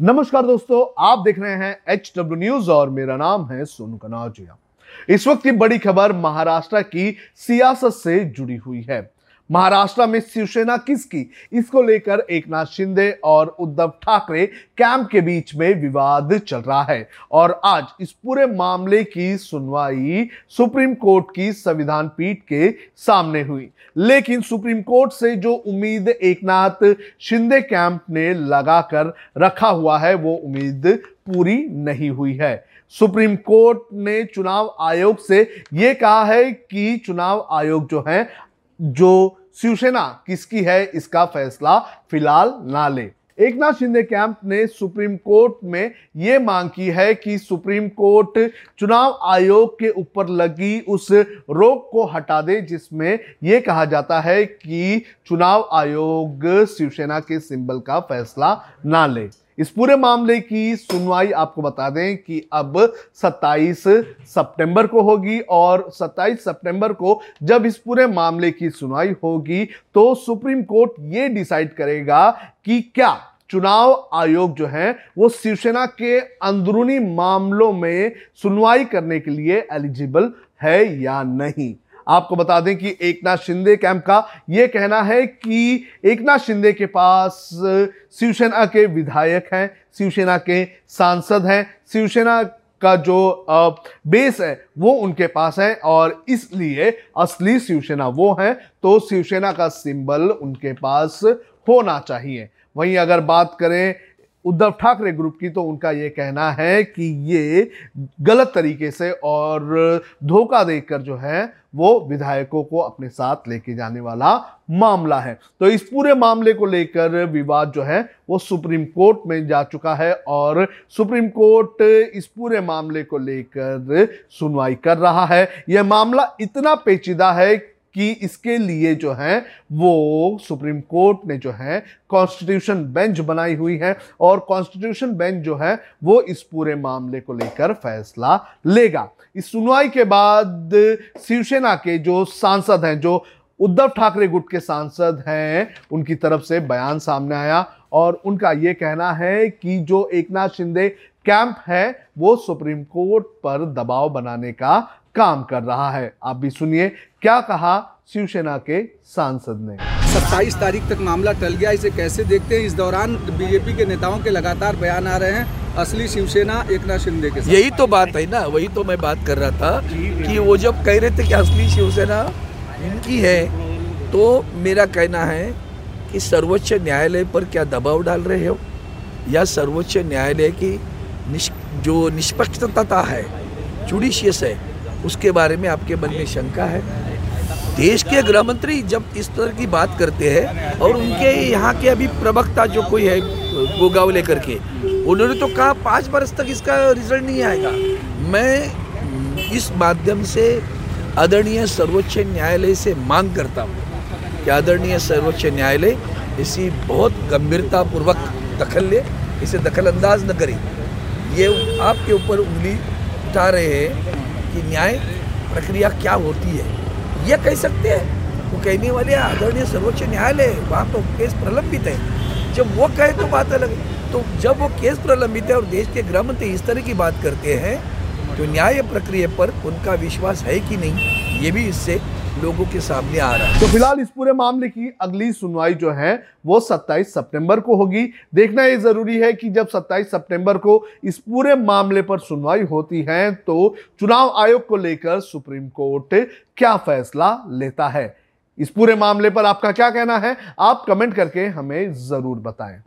नमस्कार दोस्तों, आप देख रहे हैं एच डब्ल्यू न्यूज़ और मेरा नाम है सोनू कनाजिया। इस वक्त की बड़ी खबर महाराष्ट्र की सियासत से जुड़ी हुई है। महाराष्ट्र में शिवसेना किसकी? इसको लेकर एक नाथ शिंदे और उद्धव ठाकरे कैंप के बीच में विवाद चल रहा है। और आज इस पूरे मामले की सुनवाई सुप्रीम कोर्ट की संविधान पीठ के सामने हुई। लेकिन सुप्रीम कोर्ट से जो उम्मीद एक नाथ शिंदे कैंप ने लगाकर रखा हुआ है, वो उम्मीद पूरी नहीं हुई है। सुप्रीम कोर्ट ने चुनाव आयोग से यह कहा है कि चुनाव आयोग जो है जो शिवसेना किसकी है, इसका फैसला फ़िलहाल ना ले। एक नाथ शिंदे कैंप ने सुप्रीम कोर्ट में ये मांग की है कि सुप्रीम कोर्ट चुनाव आयोग के ऊपर लगी उस रोक को हटा दे, जिसमें यह कहा जाता है कि चुनाव आयोग शिवसेना के सिंबल का फैसला ना ले। इस पूरे मामले की सुनवाई आपको बता दें कि अब 27 सितंबर को होगी और 27 सितंबर को जब इस पूरे मामले की सुनवाई होगी तो सुप्रीम कोर्ट ये डिसाइड करेगा कि क्या चुनाव आयोग जो है, वो शिवसेना के अंदरूनी मामलों में सुनवाई करने के लिए एलिजिबल है या नहीं। आपको बता दें कि एक नाथ शिंदे कैंप का यह कहना है कि एक नाथ शिंदे के पास शिवसेना के विधायक हैं, शिवसेना के सांसद हैं, शिवसेना का जो बेस है, वो उनके पास है और इसलिए असली शिवसेना वो है तो शिवसेना का सिंबल उनके पास होना चाहिए। वहीं अगर बात करें उद्धव ठाकरे ग्रुप की तो उनका ये कहना है कि ये गलत तरीके से और धोखा देकर जो है, वो विधायकों को अपने साथ लेके जाने वाला मामला है। तो इस पूरे मामले को लेकर विवाद जो है, वो सुप्रीम कोर्ट में जा चुका है और सुप्रीम कोर्ट इस पूरे मामले को लेकर सुनवाई कर रहा है। यह मामला इतना पेचीदा है कि इसके लिए जो है, वो सुप्रीम कोर्ट ने जो है कॉन्स्टिट्यूशन बेंच बनाई हुई है और कॉन्स्टिट्यूशन बेंच जो है, वो इस पूरे मामले को लेकर फैसला लेगा। इस सुनवाई के बाद शिवसेना के जो सांसद हैं, जो उद्धव ठाकरे गुट के सांसद हैं, उनकी तरफ़ से बयान सामने आया और उनका ये कहना है कि जो एकनाथ शिंदे कैंप है, वो सुप्रीम कोर्ट पर दबाव बनाने का काम कर रहा है। आप भी सुनिए क्या कहा शिवसेना के सांसद ने। 27 तारीख तक मामला टल गया। इसे कैसे देखते हैं? इस दौरान बीजेपी के नेताओं के लगातार बयान आ रहे हैं। असली शिवसेना एक नाथ शिंदे के साथ। यही तो बात है ना वही तो मैं बात कर रहा था कि वो जब कह रहे थे कि असली शिवसेना इनकी है तो मेरा कहना है कि सर्वोच्च न्यायालय पर क्या दबाव डाल रहे हो? या सर्वोच्च न्यायालय की निष्, जो निष्पक्षता है जुडिशियस है उसके बारे में आपके मन में शंका है? देश के गृह मंत्री जब इस तरह की बात करते हैं और उनके यहाँ के अभी प्रवक्ता जो कोई है, गोगाव लेकर के, उन्होंने तो कहा पाँच बरस तक इसका रिज़ल्ट नहीं आएगा। मैं इस माध्यम से आदरणीय सर्वोच्च न्यायालय से मांग करता हूँ कि आदरणीय सर्वोच्च न्यायालय इसी बहुत गंभीरतापूर्वक दखल ले, इसे दखल अंदाज न करे। ये आपके ऊपर उंगली उठा रहे हैं कि न्याय प्रक्रिया क्या होती है? ये कह सकते हैं। वो कहने वाले आदरणीय सर्वोच्च न्यायालय, वहाँ तो केस प्रलंबित है। जब वो कहे तो बात अलग तो जब वो केस प्रलंबित है और देश के गृह मंत्री इस तरह की बात करते हैं तो न्याय प्रक्रिया पर उनका विश्वास है कि नहीं, ये भी इससे लोगों के सामने आ रहा है। तो फ़िलहाल इस पूरे मामले की अगली सुनवाई जो है, वो 27 सितंबर को होगी। देखना ये ज़रूरी है कि जब 27 सितंबर को इस पूरे मामले पर सुनवाई होती है तो चुनाव आयोग को लेकर सुप्रीम कोर्ट क्या फैसला लेता है? इस पूरे मामले पर आपका क्या कहना है? आप कमेंट करके हमें ज़रूर बताएँ।